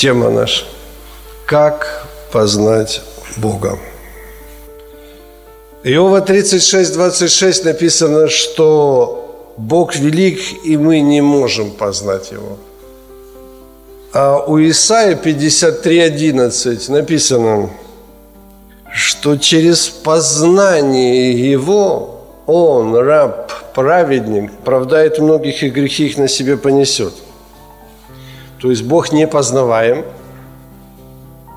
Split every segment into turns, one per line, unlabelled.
Тема наша. Как познать Бога? Иова 36, 26 написано, что Бог велик, и мы не можем познать Его. А у Исаия 53, 11 написано, что через познание Его Он, раб, праведник, оправдает многих и грехи их на себе понесет – то есть Бог не познаваем,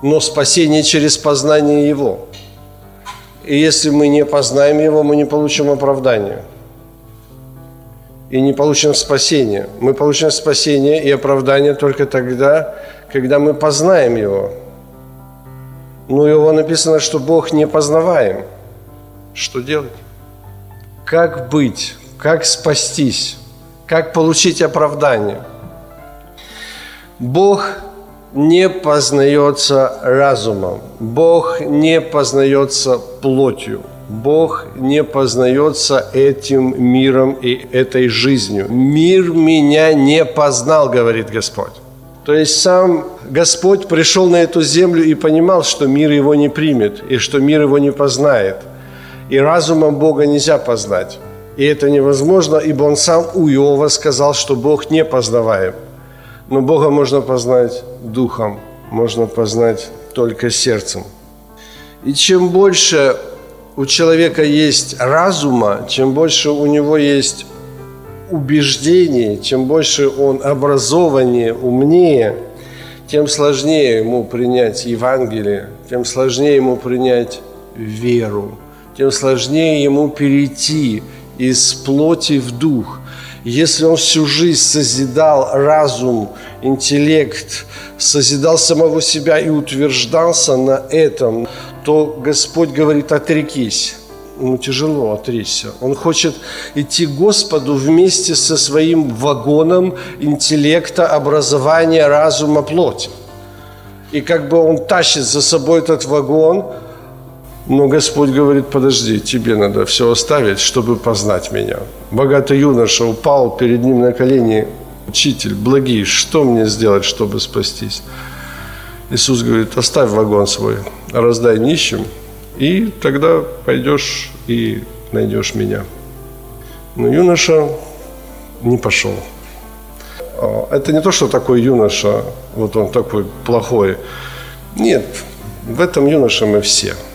но спасение через познание Его. И если мы не познаем Его, мы не получим оправдания. И не получим спасения. Мы получим спасение и оправдание только тогда, когда мы познаем Его. Но Его написано, что Бог не познаваем. Что делать? Как быть? Как спастись? Как получить оправдание – Бог не познается разумом, Бог не познается плотью, Бог не познается этим миром и этой жизнью. Мир меня не познал, говорит Господь. То есть сам Господь пришел на эту землю и понимал, что мир его не примет, и что мир его не познает. И разумом Бога нельзя познать. И это невозможно, ибо он сам у Иова сказал, что Бог не познаваем. Но Бога можно познать духом, можно познать только сердцем. И чем больше у человека есть разума, чем больше у него есть убеждений, чем больше он образованнее, умнее, тем сложнее ему принять Евангелие, тем сложнее ему принять веру, тем сложнее ему перейти из плоти в дух – если он всю жизнь созидал разум, интеллект, созидал самого себя и утверждался на этом, то Господь говорит, отрекись. Ему тяжело отречься. Он хочет идти к Господу вместе со своим вагоном интеллекта, образования, разума, плоти. И как бы он тащит за собой этот вагон, но Господь говорит, подожди, тебе надо все оставить, чтобы познать меня. Богатый юноша упал перед ним на колени. Учитель, благий, что мне сделать, чтобы спастись? Иисус говорит, оставь вагон свой, раздай нищим, и тогда пойдешь и найдешь меня. Но юноша не пошел. А, это не то, что такой юноша, вот он такой плохой. Нет, в этом юноше мы все –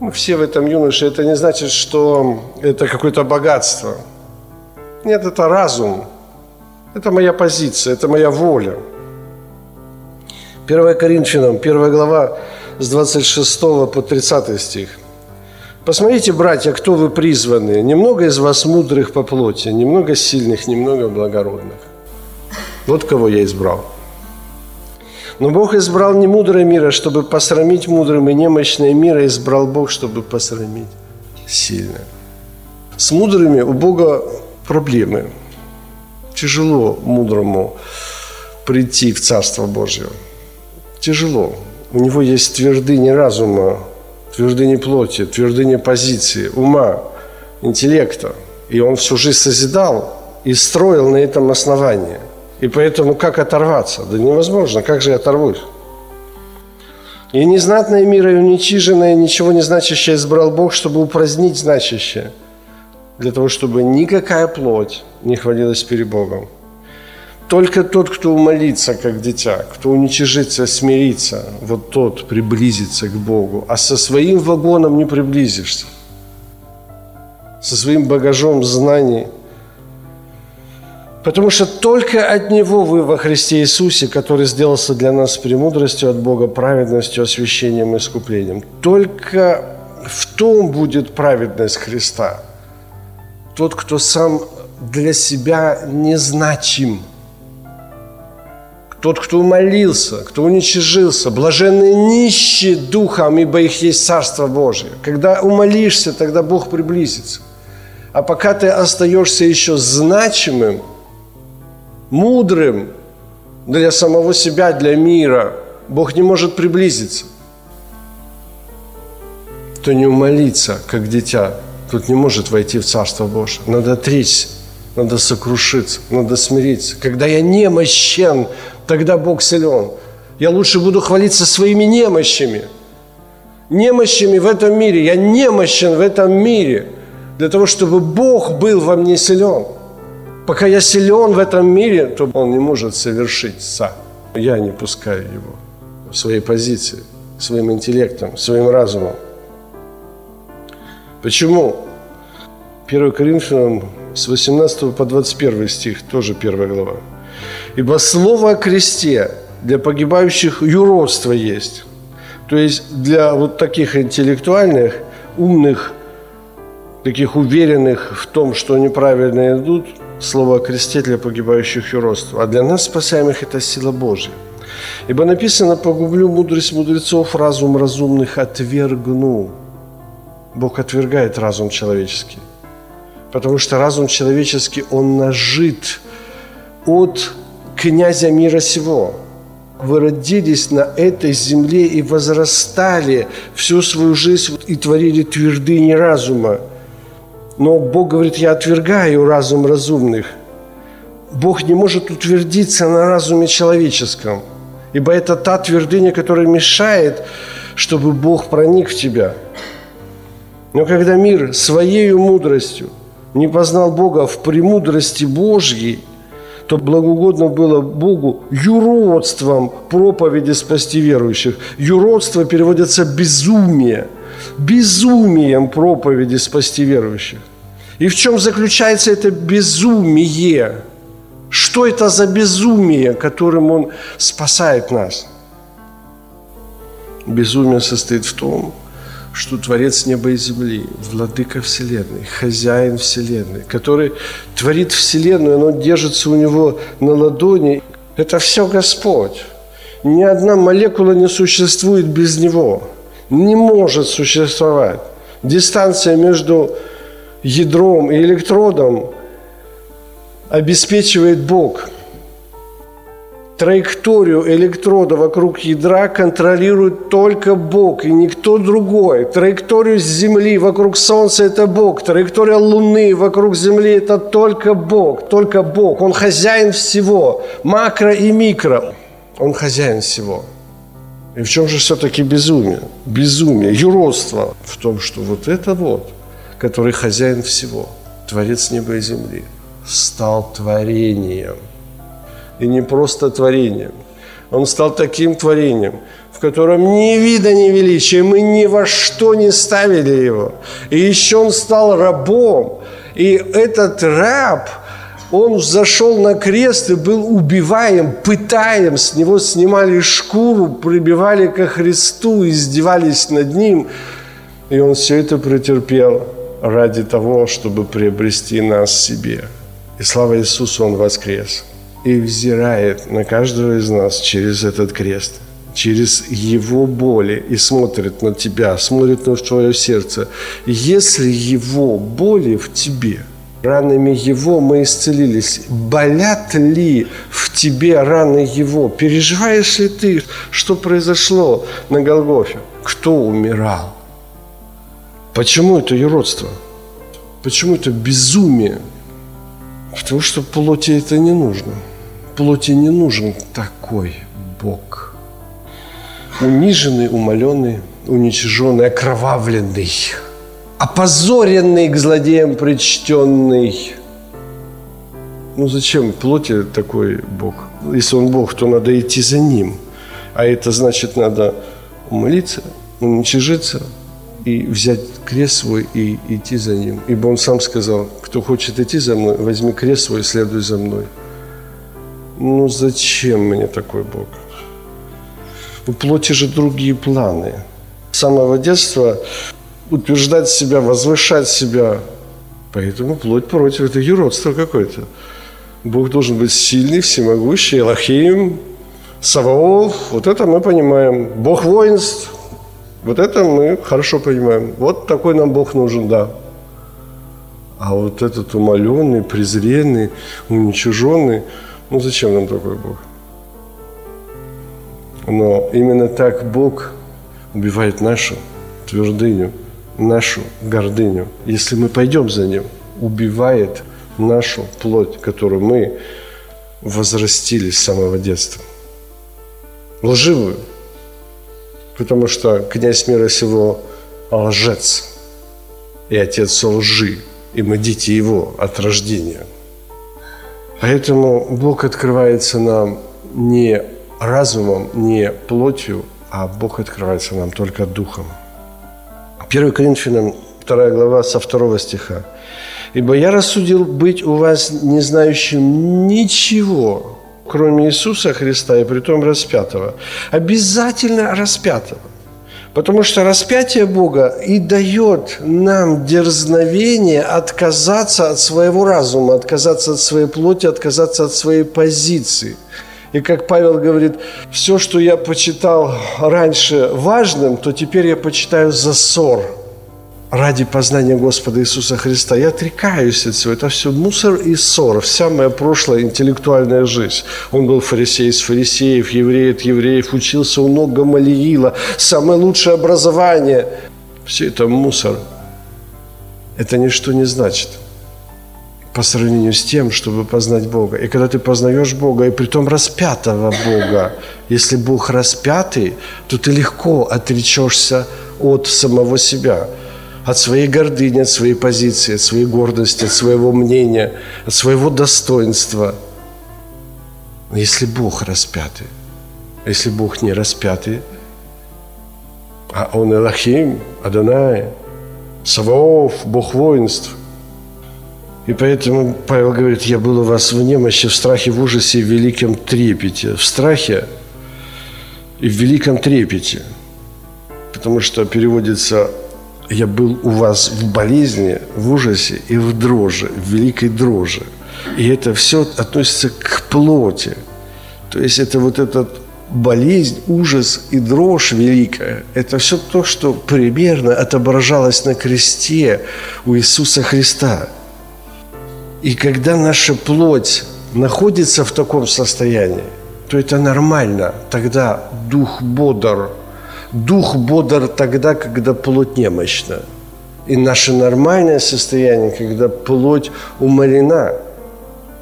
мы все в этом юноше. Это не значит, что это какое-то богатство. Нет, это разум. Это моя позиция, это моя воля. 1 Коринфянам, 1 глава, с 26 по 30 стих. Посмотрите, братья, кто вы призваны. Немного из вас мудрых по плоти, немного сильных, немного благородных. Вот кого я избрал – но Бог избрал не мудрое мира, чтобы посрамить мудрым, и немощное мира избрал Бог, чтобы посрамить сильное. С мудрыми у Бога проблемы. Тяжело мудрому прийти в Царство Божье. Тяжело. У него есть твердыни разума, твердыни плоти, твердыни позиции, ума, интеллекта. И он всю жизнь созидал и строил на этом основании – и поэтому как оторваться? Да невозможно. Как же я оторвусь? И незнатное мира, и уничиженное, ничего не значащее избрал Бог, чтобы упразднить значащее, для того, чтобы никакая плоть не хвалилась перед Богом. Только тот, кто умолится, как дитя, кто уничижится, смирится, вот тот приблизится к Богу. А со своим вагоном не приблизишься. Со своим багажом знаний – Потому что только от Него вы во Христе Иисусе, который сделался для нас премудростью от Бога, праведностью, освящением и искуплением. Только в том будет праведность Христа. Тот, кто сам для себя незначим. тот, кто умолился, кто уничижился, блаженные нищие духом, ибо их есть Царство Божие. Когда умолишься, тогда Бог приблизится. А пока ты остаешься еще значимым, мудрым для самого себя, для мира, Бог не может приблизиться. То не умолиться, как дитя, тут не может войти в Царство Божие. Надо отречься, надо сокрушиться, надо смириться. Когда я немощен, тогда Бог силен. Я лучше буду хвалиться своими немощами. Немощами в этом мире. Я немощен в этом мире для того, чтобы Бог был во мне силен. Пока я силен в этом мире, то Он не может совершить сам. Я не пускаю Его в своей позиции, своим интеллектом, своим разумом. Почему? 1 Коринфянам с 18 по 21 стих, тоже 1 глава. Ибо слово о кресте для погибающих юродство есть. То есть для вот таких интеллектуальных, умных, таких уверенных в том, что неправильно идут, слово кресте для погибающих юродство. А для нас, спасаемых, это сила Божья. Ибо написано, погублю мудрость мудрецов, разум разумных отвергну. Бог отвергает разум человеческий. Потому что разум человеческий, он нажит от князя мира сего. Вы родились на этой земле и возрастали всю свою жизнь и творили твердыни разума. Но Бог говорит, я отвергаю разум разумных. Бог не может утвердиться на разуме человеческом, ибо это та твердыня, которая мешает, чтобы Бог проник в тебя. Но когда мир своей мудростью не познал Бога в премудрости Божьей – то благоугодно было Богу юродством проповеди спасти верующих. Юродство переводится безумие. Безумием проповеди спасти верующих. И в чем заключается это безумие? Что это за безумие, которым Он спасает нас? Безумие состоит в том, что Творец неба и земли, Владыка Вселенной, Хозяин Вселенной, который творит Вселенную, оно держится у него на ладони. Это все Господь. Ни одна молекула не существует без Него. Не может существовать. Дистанция между ядром и электродом обеспечивает Бог – Траекторию электрода вокруг ядра контролирует только Бог и никто другой. Траекторию Земли вокруг Солнца – это Бог. Траектория Луны вокруг Земли – это только Бог. Только Бог. Он хозяин всего. Макро и микро. Он хозяин всего. И в чем же все-таки безумие? Безумие, юродство в том, что вот это вот, который хозяин всего, Творец неба и земли, стал творением – и не просто творением. Он стал таким творением, в котором ни вида, ни величия, мы ни во что не ставили его. И еще он стал рабом. И этот раб, он зашел на крест и был убиваем, пытаем, с него снимали шкуру, прибивали ко Христу, издевались над ним. И он все это претерпел ради того, чтобы приобрести нас себе. И слава Иисусу, Он воскрес и взирает на каждого из нас через этот крест, через его боли и смотрит на тебя, смотрит на твое сердце. Если его боли в тебе, ранами его мы исцелились, болят ли в тебе раны его? Переживаешь ли ты, что произошло на Голгофе? Кто умирал? Почему это юродство? Почему это безумие? Потому что плоти это не нужно плоти не нужен такой Бог. Униженный, умоленный, уничиженный, окровавленный, опозоренный к злодеям причтенный. Ну зачем плоти такой Бог? Если он Бог, то надо идти за ним. А это значит, надо умолиться, уничижиться и взять крест свой и идти за ним. Ибо он сам сказал, кто хочет идти за мной, возьми крест свой и следуй за мной ну зачем мне такой Бог? У плоти же другие планы. С самого детства утверждать себя, возвышать себя. Поэтому плоть против. Это юродство какое-то. Бог должен быть сильный, всемогущий, Элохим, Саваоф, вот это мы понимаем. Бог воинств, вот это мы хорошо понимаем. Вот такой нам Бог нужен, да. А вот этот умоленный, презренный, уничиженный, ну зачем нам такой Бог? Но именно так Бог убивает нашу твердыню, нашу гордыню. Если мы пойдем за Ним, убивает нашу плоть, которую мы возрастили с самого детства. Лживую. Потому что князь мира сего лжец и отец лжи, и мы дети его от рождения. Поэтому Бог открывается нам не разумом, не плотью, а Бог открывается нам только духом. 1 Коринфянам 2 глава со 2 стиха. «Ибо я рассудил быть у вас не знающим ничего, кроме Иисуса Христа и притом распятого. Обязательно распятого. Потому что распятие Бога и дает нам дерзновение отказаться от своего разума, отказаться от своей плоти, отказаться от своей позиции. И как Павел говорит, все, что я почитал раньше важным, то теперь я почитаю за ссор – ради познания Господа Иисуса Христа. Я отрекаюсь от всего. Это все мусор и ссор. Вся моя прошлая интеллектуальная жизнь. Он был фарисей из фарисеев, еврей от евреев, учился у ног Гамалиила. Самое лучшее образование. Все это мусор. Это ничто не значит по сравнению с тем, чтобы познать Бога. И когда ты познаешь Бога, и притом распятого Бога, если Бог распятый, то ты легко отречешься от самого себя – от своей гордыни, от своей позиции, от своей гордости, от своего мнения, от своего достоинства. Но если Бог распятый, если Бог не распятый, а Он Элохим, Адонай, Саваоф, Бог воинств. И поэтому Павел говорит, я был у вас в немощи, в страхе, в ужасе, в великом трепете. В страхе и в великом трепете. Потому что переводится я был у вас в болезни, в ужасе и в дрожи, в великой дрожи. И это все относится к плоти. То есть это вот этот болезнь, ужас и дрожь великая, это все то, что примерно отображалось на кресте у Иисуса Христа. И когда наша плоть находится в таком состоянии, то это нормально. Тогда дух бодр, Дух бодр тогда, когда плоть немощна. И наше нормальное состояние, когда плоть уморена,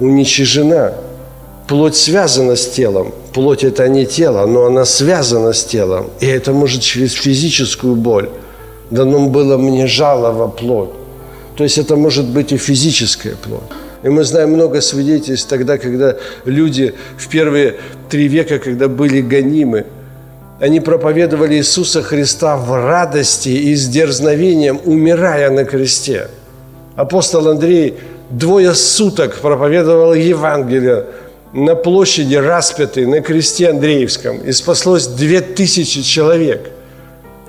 уничижена. Плоть связана с телом. Плоть – это не тело, но она связана с телом. И это может через физическую боль. Дано было мне жалово плоть. То есть это может быть и физическая плоть. И мы знаем много свидетельств тогда, когда люди в первые три века, когда были гонимы, они проповедовали Иисуса Христа в радости и с дерзновением, умирая на кресте. Апостол Андрей двое суток проповедовал Евангелие на площади распятый на кресте Андреевском, и спаслось две тысячи человек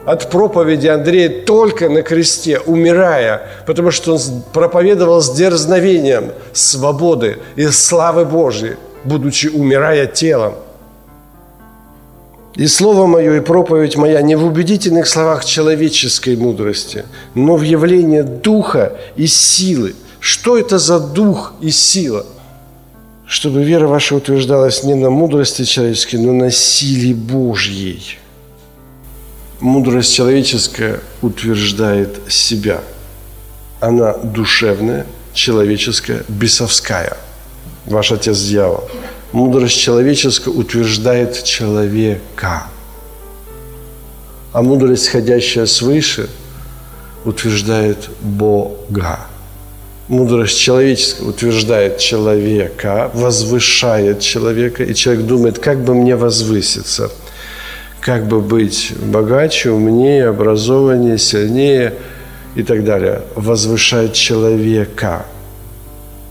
от проповеди Андрея только на кресте, умирая, потому что он проповедовал с дерзновением свободы и славы Божьей, будучи умирая телом. И слово мое, и проповедь моя не в убедительных словах человеческой мудрости, но в явлении духа и силы. Что это за дух и сила? Чтобы вера ваша утверждалась не на мудрости человеческой, но на силе Божьей. Мудрость человеческая утверждает себя. Она душевная, человеческая, бесовская. Ваш отец дьявол – Мудрость человеческая утверждает человека, а мудрость, сходящая свыше, утверждает Бога. Мудрость человеческая утверждает человека, возвышает человека, и человек думает, как бы мне возвыситься, как бы быть богаче, умнее, образованнее, сильнее и так далее. Возвышает человека.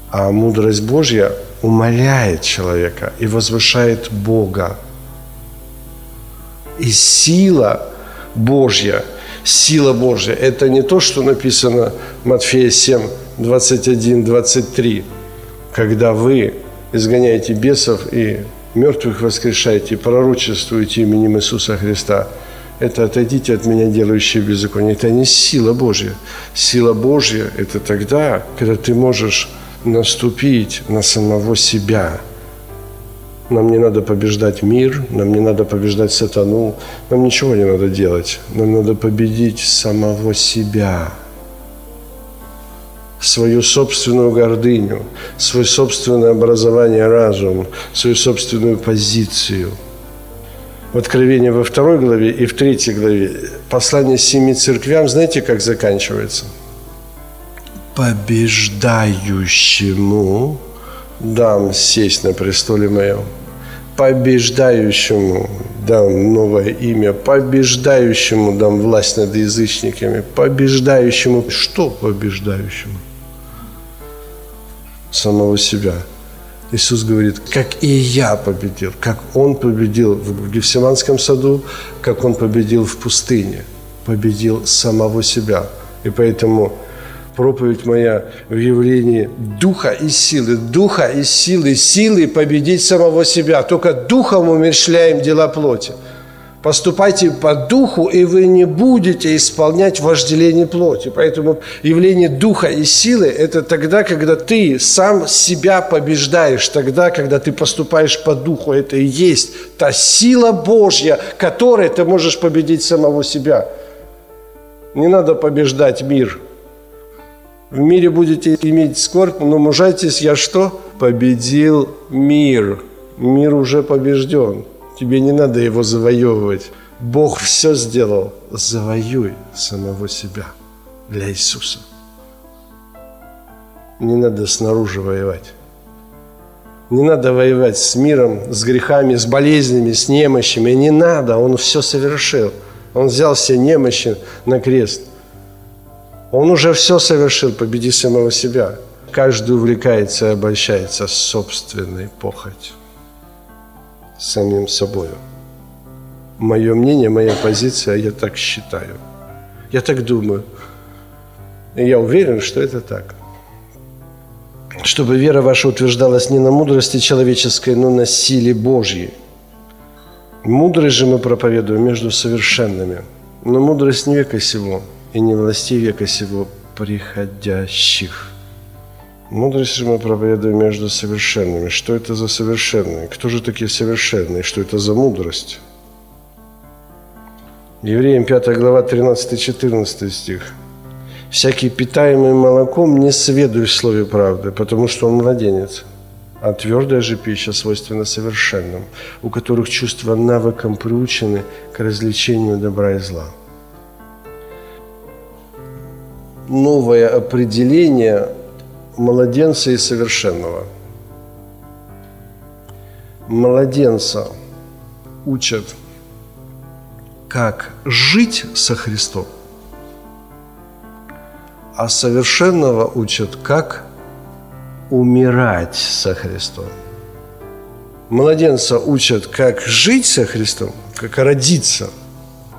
А мудрость Божья умоляет человека и возвышает Бога. И сила Божья, сила Божья, это не то, что написано в Матфея 7, 21, 23, когда вы изгоняете бесов и мертвых воскрешаете, пророчествуете именем Иисуса Христа, это отойдите от меня, делающие беззаконие. Это не сила Божья. Сила Божья – это тогда, когда ты можешь наступить на самого себя. Нам не надо побеждать мир, нам не надо побеждать сатану, нам ничего не надо делать. Нам надо победить самого себя – свою собственную гордыню, свое собственное образование разум, свою собственную позицию. В Откровении во второй главе и в третьей главе послание семи церквям, знаете, как заканчивается? Побеждающему дам сесть на престоле моем. Побеждающему дам новое имя, побеждающему дам власть над язычниками, побеждающему... Что побеждающему? Самого себя. Иисус говорит, как и я победил, как Он победил в Гефсиманском саду, как Он победил в пустыне, победил самого себя. И поэтому проповедь моя в явлении духа и силы, духа и силы, силы победить самого себя. Только духом умерщвляем дела плоти – Поступайте по духу, и вы не будете исполнять вожделение плоти. Поэтому явление духа и силы – это тогда, когда ты сам себя побеждаешь, тогда, когда ты поступаешь по духу. Это и есть та сила Божья, которой ты можешь победить самого себя. Не надо побеждать мир. В мире будете иметь скорбь, но мужайтесь, я что? Победил мир. Мир уже побежден. Тебе не надо его завоевывать. Бог все сделал. Завоюй самого себя для Иисуса. Не надо снаружи воевать. Не надо воевать с миром, с грехами, с болезнями, с немощами. Не надо, Он все совершил. Он взял все немощи на крест. Он уже все совершил, победи самого себя. Каждый увлекается и обольщается собственной похотью самим собой. Мое мнение, моя позиция, я так считаю. Я так думаю. И я уверен, что это так. Чтобы вера ваша утверждалась не на мудрости человеческой, но на силе Божьей. Мудрость же мы проповедуем между совершенными. Но мудрость не века сего, и не власти века сего приходящих – Мудрость же мы проповедуем между совершенными. Что это за совершенные? Кто же такие совершенные? Что это за мудрость? Евреям 5 глава 13-14 стих. «Всякий питаемый молоком не сведуй в слове правды, потому что он младенец, а твердая же пища свойственна совершенным, у которых чувства навыком приучены к развлечению добра и зла». Новое определение младенца и совершенного. Младенца учат, как жить со Христом, а совершенного учат, как умирать со Христом. Младенца учат, как жить со Христом, как родиться –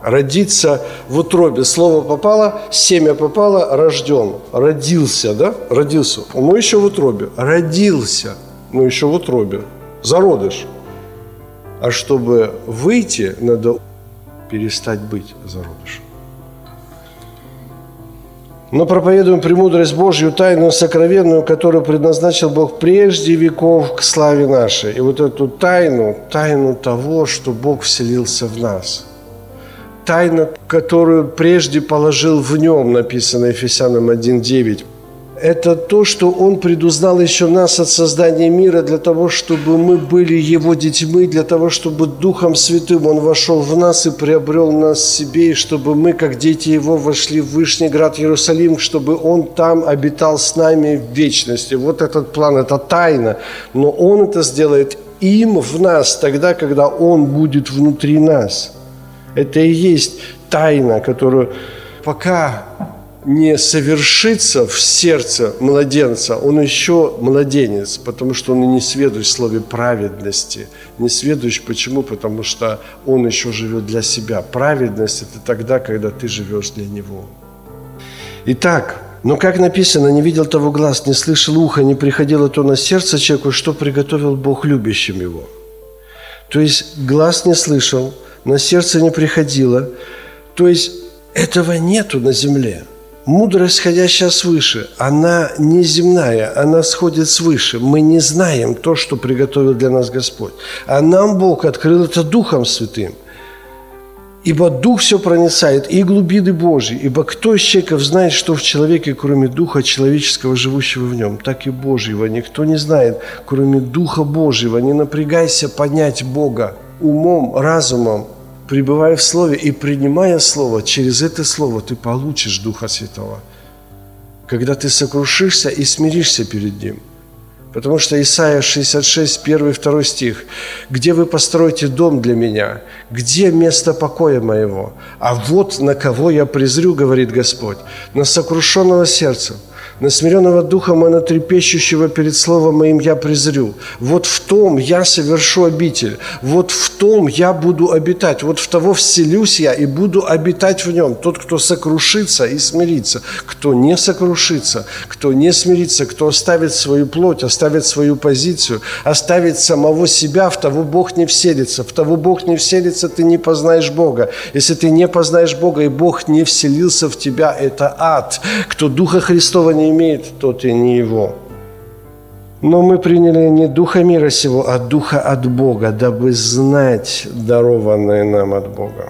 родиться в утробе. Слово попало, семя попало, рожден. Родился, да? Родился. Мы еще в утробе. Родился, но еще в утробе. Зародыш. А чтобы выйти, надо перестать быть зародышем. Но проповедуем премудрость Божью, тайную, сокровенную, которую предназначил Бог прежде веков к славе нашей. И вот эту тайну, тайну того, что Бог вселился в нас – тайна, которую прежде положил в нем, написано Ефесянам 1.9. Это то, что Он предузнал еще нас от создания мира для того, чтобы мы были Его детьми, для того, чтобы Духом Святым Он вошел в нас и приобрел нас себе, и чтобы мы, как дети Его, вошли в Вышний град Иерусалим, чтобы Он там обитал с нами в вечности. Вот этот план, это тайна, но Он это сделает им в нас тогда, когда Он будет внутри нас – это и есть тайна, которую пока не совершится в сердце младенца, он еще младенец, потому что он не сведущ в слове праведности. Не сведущ почему? Потому что он еще живет для себя. Праведность – это тогда, когда ты живешь для него. Итак, но как написано, не видел того глаз, не слышал уха, не приходило то на сердце человеку, что приготовил Бог любящим его – То есть глаз не слышал, на сердце не приходило. То есть этого нету на земле. Мудрость, сходящая свыше, она не земная, она сходит свыше. Мы не знаем то, что приготовил для нас Господь. А нам Бог открыл это Духом Святым. Ибо Дух все проницает, и глубины Божьи. Ибо кто из человеков знает, что в человеке, кроме Духа человеческого, живущего в нем, так и Божьего. Никто не знает, кроме Духа Божьего. Не напрягайся понять Бога умом, разумом, пребывая в Слове и принимая Слово, через это Слово ты получишь Духа Святого. Когда ты сокрушишься и смиришься перед Ним – Потому что Исайя 66, 1 2 стих. «Где вы построите дом для меня? Где место покоя моего? А вот на кого я презрю, говорит Господь, на сокрушенного сердца, на смиренного и на трепещущего перед словом моим я презрю. Вот в том я совершу обитель, вот в том я буду обитать, вот в того вселюсь я и буду обитать в нем. Тот, кто сокрушится и смирится, кто не сокрушится, кто не смирится, кто оставит свою плоть, оставит свою позицию, оставит самого себя, в того Бог не вселится. В того Бог не вселится, ты не познаешь Бога. Если ты не познаешь Бога, и Бог не вселился в тебя, это ад. Кто Духа Христова не имеет, тот и не его. Но мы приняли не духа мира сего, а духа от Бога, дабы знать дарованное нам от Бога.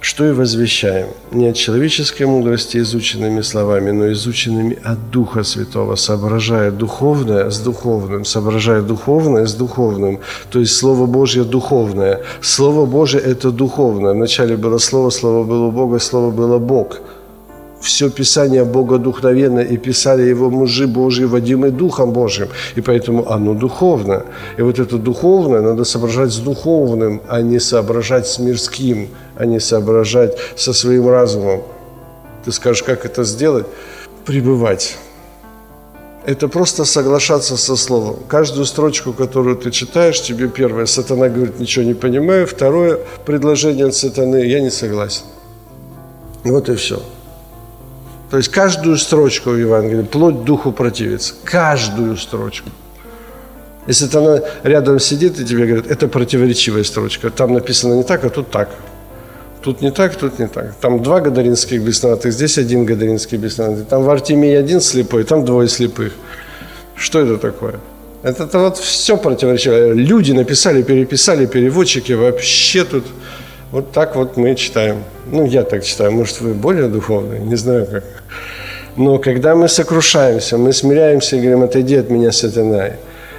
Что и возвещаем, не от человеческой мудрости изученными словами, но изученными от Духа Святого, соображая духовное с духовным, соображая духовное с духовным, то есть Слово Божье духовное. Слово Божье – это духовное. Вначале было Слово, Слово было Бога, Слово было Бог – все Писание богодухновенно, и писали его мужи Божьи, водимые Духом Божьим, и поэтому оно духовно. И вот это духовное надо соображать с духовным, а не соображать с мирским, а не соображать со своим разумом. Ты скажешь, как это сделать? Пребывать. Это просто соглашаться со словом. Каждую строчку, которую ты читаешь, тебе первое, сатана говорит, ничего не понимаю. Второе предложение от сатаны, я не согласен. Вот и все. То есть каждую строчку в Евангелии плоть духу противится. Каждую строчку. Если она рядом сидит и тебе говорит, это противоречивая строчка, там написано не так, а тут так. Тут не так, тут не так. Там два гадаринских бесноватых, здесь один гадаринский бесноватый. Там в Артемии один слепой, там двое слепых. Что это такое? Это, это вот все противоречиво. Люди написали, переписали, переводчики вообще тут вот так вот мы читаем. Ну, я так читаю. Может, вы более духовные? Не знаю как. Но когда мы сокрушаемся, мы смиряемся и говорим, отойди от меня, сатана.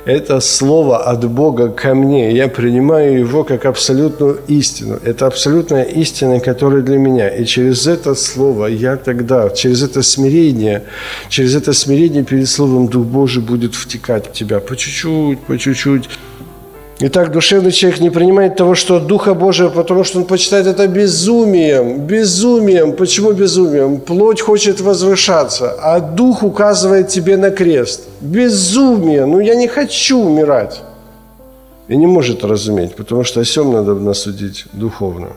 Это слово от Бога ко мне. Я принимаю его как абсолютную истину. Это абсолютная истина, которая для меня. И через это слово я тогда, через это смирение, через это смирение перед Словом Дух Божий будет втекать в тебя по чуть-чуть, по чуть-чуть. Итак, душевный человек не принимает того, что Духа Божия, потому что он почитает это безумием. Безумием. Почему безумием? Плоть хочет возвышаться, а Дух указывает тебе на крест. Безумие. Ну, я не хочу умирать. И не может разуметь, потому что о сем надо насудить духовно.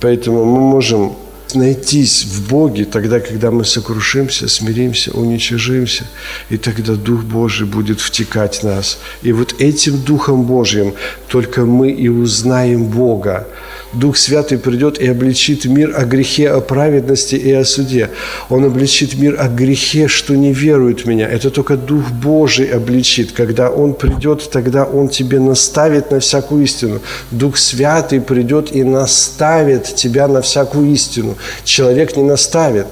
Поэтому мы можем найтись в Боге тогда, когда мы сокрушимся, смиримся, уничижимся, и тогда Дух Божий будет втекать в нас. И вот этим Духом Божьим только мы и узнаем Бога. Дух Святый придет и обличит мир о грехе, о праведности и о суде. Он обличит мир о грехе, что не верует в меня. Это только Дух Божий обличит. Когда Он придет, тогда Он тебе наставит на всякую истину. Дух Святый придет и наставит тебя на всякую истину. Человек не наставит.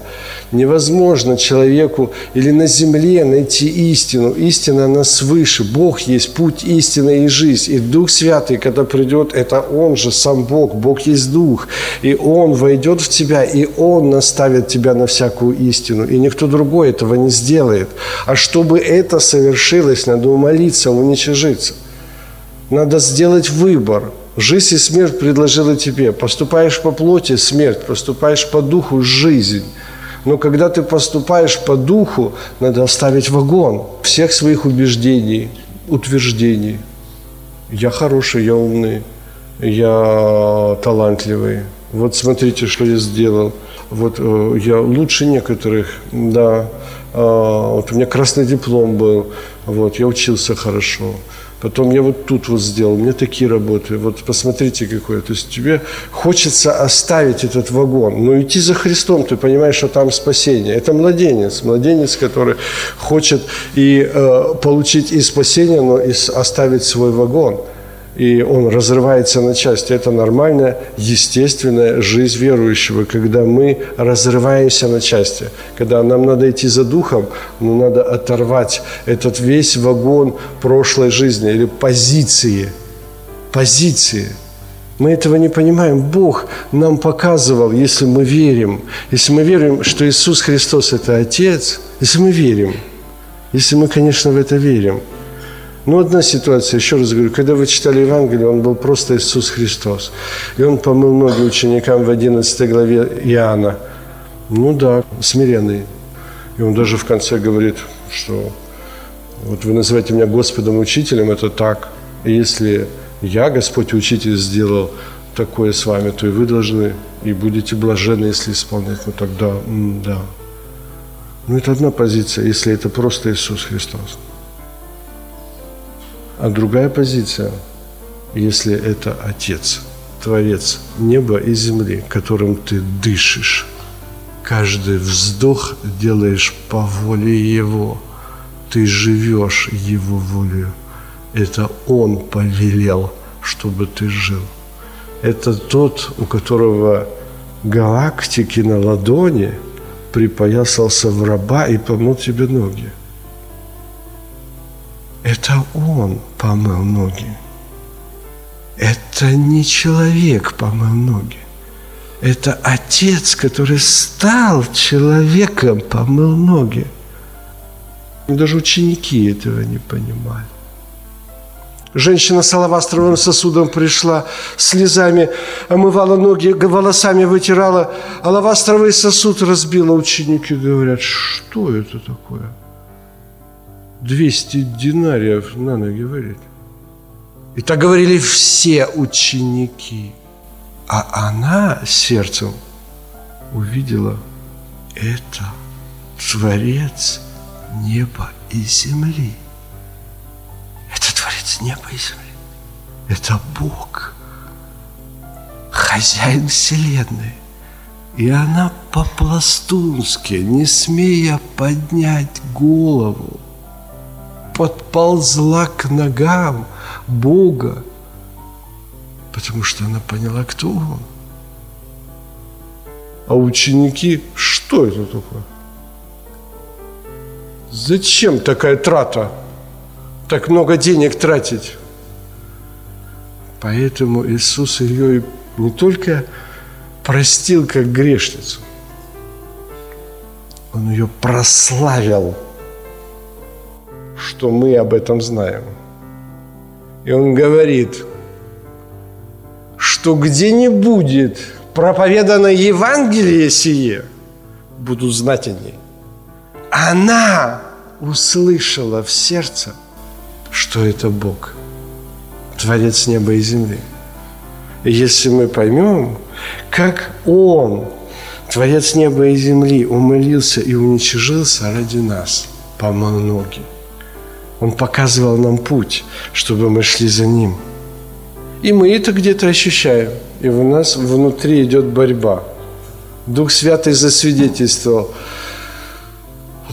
Невозможно человеку или на земле найти истину. Истина, она свыше. Бог есть путь, истина и жизнь. И Дух Святый, когда придет, это Он же, сам Бог. Бог есть Дух. И Он войдет в тебя, и Он наставит тебя на всякую истину. И никто другой этого не сделает. А чтобы это совершилось, надо умолиться, уничижиться. Надо сделать выбор. Жизнь и смерть предложила тебе. Поступаешь по плоти – смерть, поступаешь по духу – жизнь. Но когда ты поступаешь по духу, надо оставить вагон всех своих убеждений, утверждений. Я хороший, я умный, я талантливый. Вот смотрите, что я сделал. Вот э, я лучше некоторых, да. А, вот у меня красный диплом был, вот, я учился хорошо. Потом я вот тут вот сделал, меня такие работы. Вот посмотрите какое. То есть тебе хочется оставить этот вагон, но идти за Христом, ты понимаешь, что там спасение. Это младенец, младенец, который хочет и э, получить и спасение, но и оставить свой вагон и он разрывается на части. Это нормальная, естественная жизнь верующего, когда мы разрываемся на части. Когда нам надо идти за духом, но надо оторвать этот весь вагон прошлой жизни или позиции. Позиции. Мы этого не понимаем. Бог нам показывал, если мы верим, если мы верим, что Иисус Христос – это Отец, если мы верим, если мы, конечно, в это верим – ну, одна ситуация, еще раз говорю, когда вы читали Евангелие, он был просто Иисус Христос. И он помыл ноги ученикам в 11 главе Иоанна. Ну да, смиренный. И он даже в конце говорит, что вот вы называете меня Господом Учителем, это так. И если я, Господь Учитель, сделал такое с вами, то и вы должны, и будете блаженны, если исполнять. Ну тогда, да. Ну это одна позиция, если это просто Иисус Христос. А другая позиция, если это Отец, Творец неба и земли, которым ты дышишь, каждый вздох делаешь по воле Его, ты живешь Его волею. Это Он повелел, чтобы ты жил. Это тот, у которого галактики на ладони припоясался в раба и помыл тебе ноги. Это Он помыл ноги. Это не человек помыл ноги. Это Отец, который стал человеком, помыл ноги. Даже ученики этого не понимали. Женщина с алавастровым сосудом пришла, слезами омывала ноги, волосами вытирала. Алавастровый сосуд разбила. Ученики говорят, что это такое? 200 динариев на ноги варить. И так говорили все ученики. А она сердцем увидела это Творец неба и земли. Это Творец неба и земли. Это Бог, хозяин Вселенной. И она по-пластунски, не смея поднять голову, подползла к ногам Бога, потому что она поняла, кто Он. А ученики, что это такое? Зачем такая трата? Так много денег тратить? Поэтому Иисус ее не только простил как грешницу, Он ее прославил – что мы об этом знаем. И он говорит, что где не будет проповедано Евангелие сие, будут знать о ней. Она услышала в сердце, что это Бог, Творец неба и земли. И если мы поймем, как Он, Творец неба и земли, умолился и уничижился ради нас, помыл ноги, он показывал нам путь, чтобы мы шли за Ним. И мы это где-то ощущаем. И у нас внутри идет борьба. Дух Святый засвидетельствовал –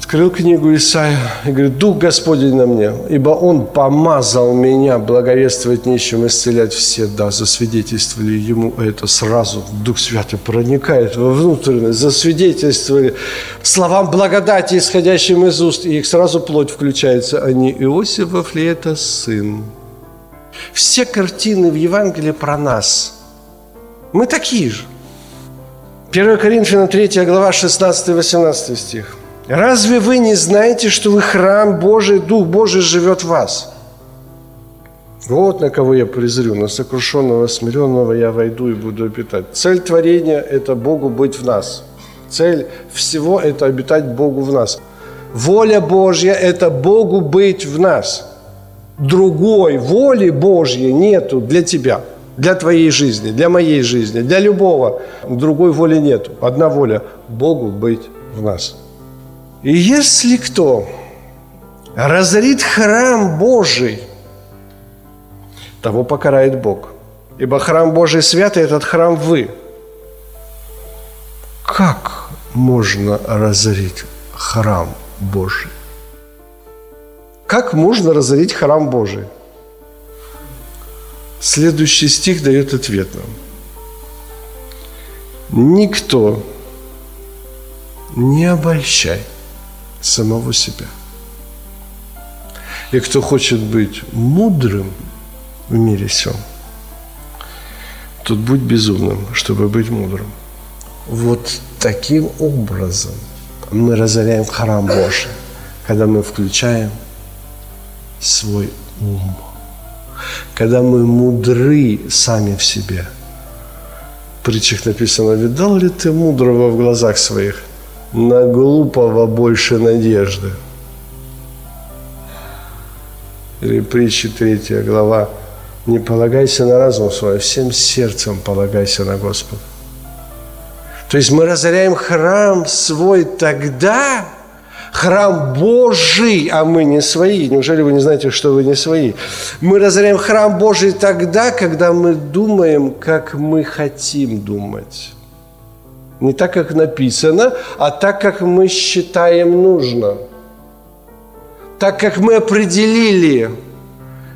открыл книгу Исаия и говорит, Дух Господень на мне, ибо Он помазал меня благовествовать нищим, исцелять все, да, засвидетельствовали Ему это сразу. Дух Святый проникает во внутренность, засвидетельствовали словам благодати, исходящим из уст, и их сразу плоть включается. Они Иосифов ли это сын? Все картины в Евангелии про нас. Мы такие же. 1 Коринфянам 3 глава 16-18 стих. Разве вы не знаете, что вы храм Божий, Дух Божий живет в вас? Вот на кого я презрю, на сокрушенного, смиренного я войду и буду обитать. Цель творения – это Богу быть в нас. Цель всего – это обитать Богу в нас. Воля Божья – это Богу быть в нас. Другой воли Божьей нету для тебя, для твоей жизни, для моей жизни, для любого. Другой воли нету. Одна воля – Богу быть в нас. И если кто разорит храм Божий, того покарает Бог. Ибо храм Божий святый, этот храм вы. Как можно разорить храм Божий? Как можно разорить храм Божий? Следующий стих дает ответ нам. Никто не обольщай самого себя. И кто хочет быть мудрым в мире всем, тот будь безумным, чтобы быть мудрым. Вот таким образом мы разоряем храм Божий, когда мы включаем свой ум, когда мы мудры сами в себе. В притчах написано, видал ли ты мудрого в глазах своих? На глупого больше надежды. Или притчи 3 глава. Не полагайся на разум свой, всем сердцем полагайся на Господа. То есть мы разоряем храм свой тогда, храм Божий, а мы не свои. Неужели вы не знаете, что вы не свои? Мы разоряем храм Божий тогда, когда мы думаем, как мы хотим думать. Не так, как написано, а так, как мы считаем нужно. Так, как мы определили.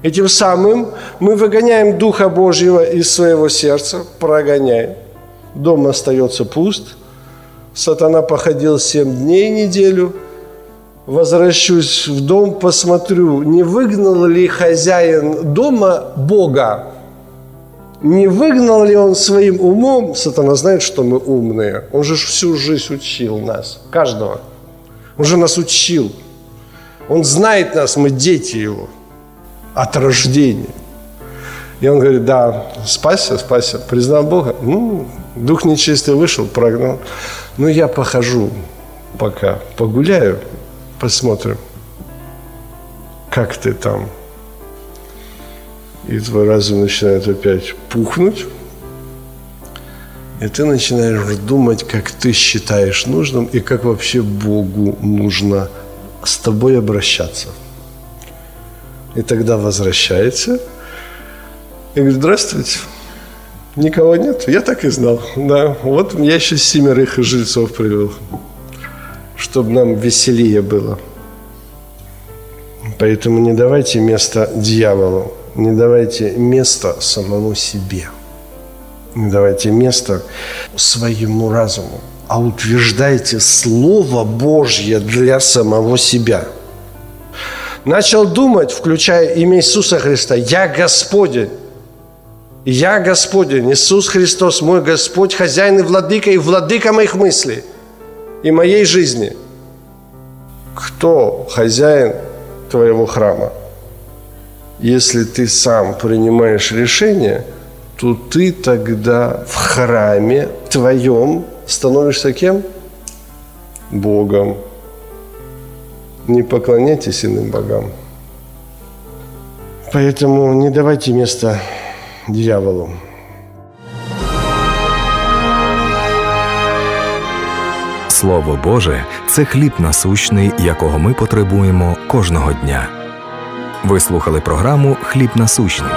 Этим самым мы выгоняем Духа Божьего из своего сердца, прогоняем. Дом остается пуст. Сатана походил семь дней неделю. Возвращусь в дом, посмотрю, не выгнал ли хозяин дома Бога не выгнал ли он своим умом, сатана знает, что мы умные. Он же всю жизнь учил нас, каждого. Он же нас учил. Он знает нас, мы дети его от рождения. И он говорит, да, спасся, спасся, признал Бога. Ну, дух нечистый вышел, прогнал. Ну, я похожу пока, погуляю, посмотрим, как ты там и твой разум начинает опять пухнуть, и ты начинаешь думать, как ты считаешь нужным и как вообще Богу нужно с тобой обращаться. И тогда возвращается и говорит, здравствуйте, никого нет? Я так и знал. Да, вот я еще семерых жильцов привел, чтобы нам веселее было. Поэтому не давайте место дьяволу не давайте места самому себе. Не давайте места своему разуму, а утверждайте Слово Божье для самого себя. Начал думать, включая имя Иисуса Христа, «Я Господень». Я Господень, Иисус Христос, мой Господь, хозяин и владыка, и владыка моих мыслей и моей жизни. Кто хозяин твоего храма? Если ты сам принимаешь решение, то ты тогда в храме твоем становишься кем? Богом. Не поклоняйтесь иным богам. Поэтому не давайте место дьяволу.
Слово Боже це хліб насущний, якого ми потребуємо кожного дня. Ви слухали програму Хліб насущний.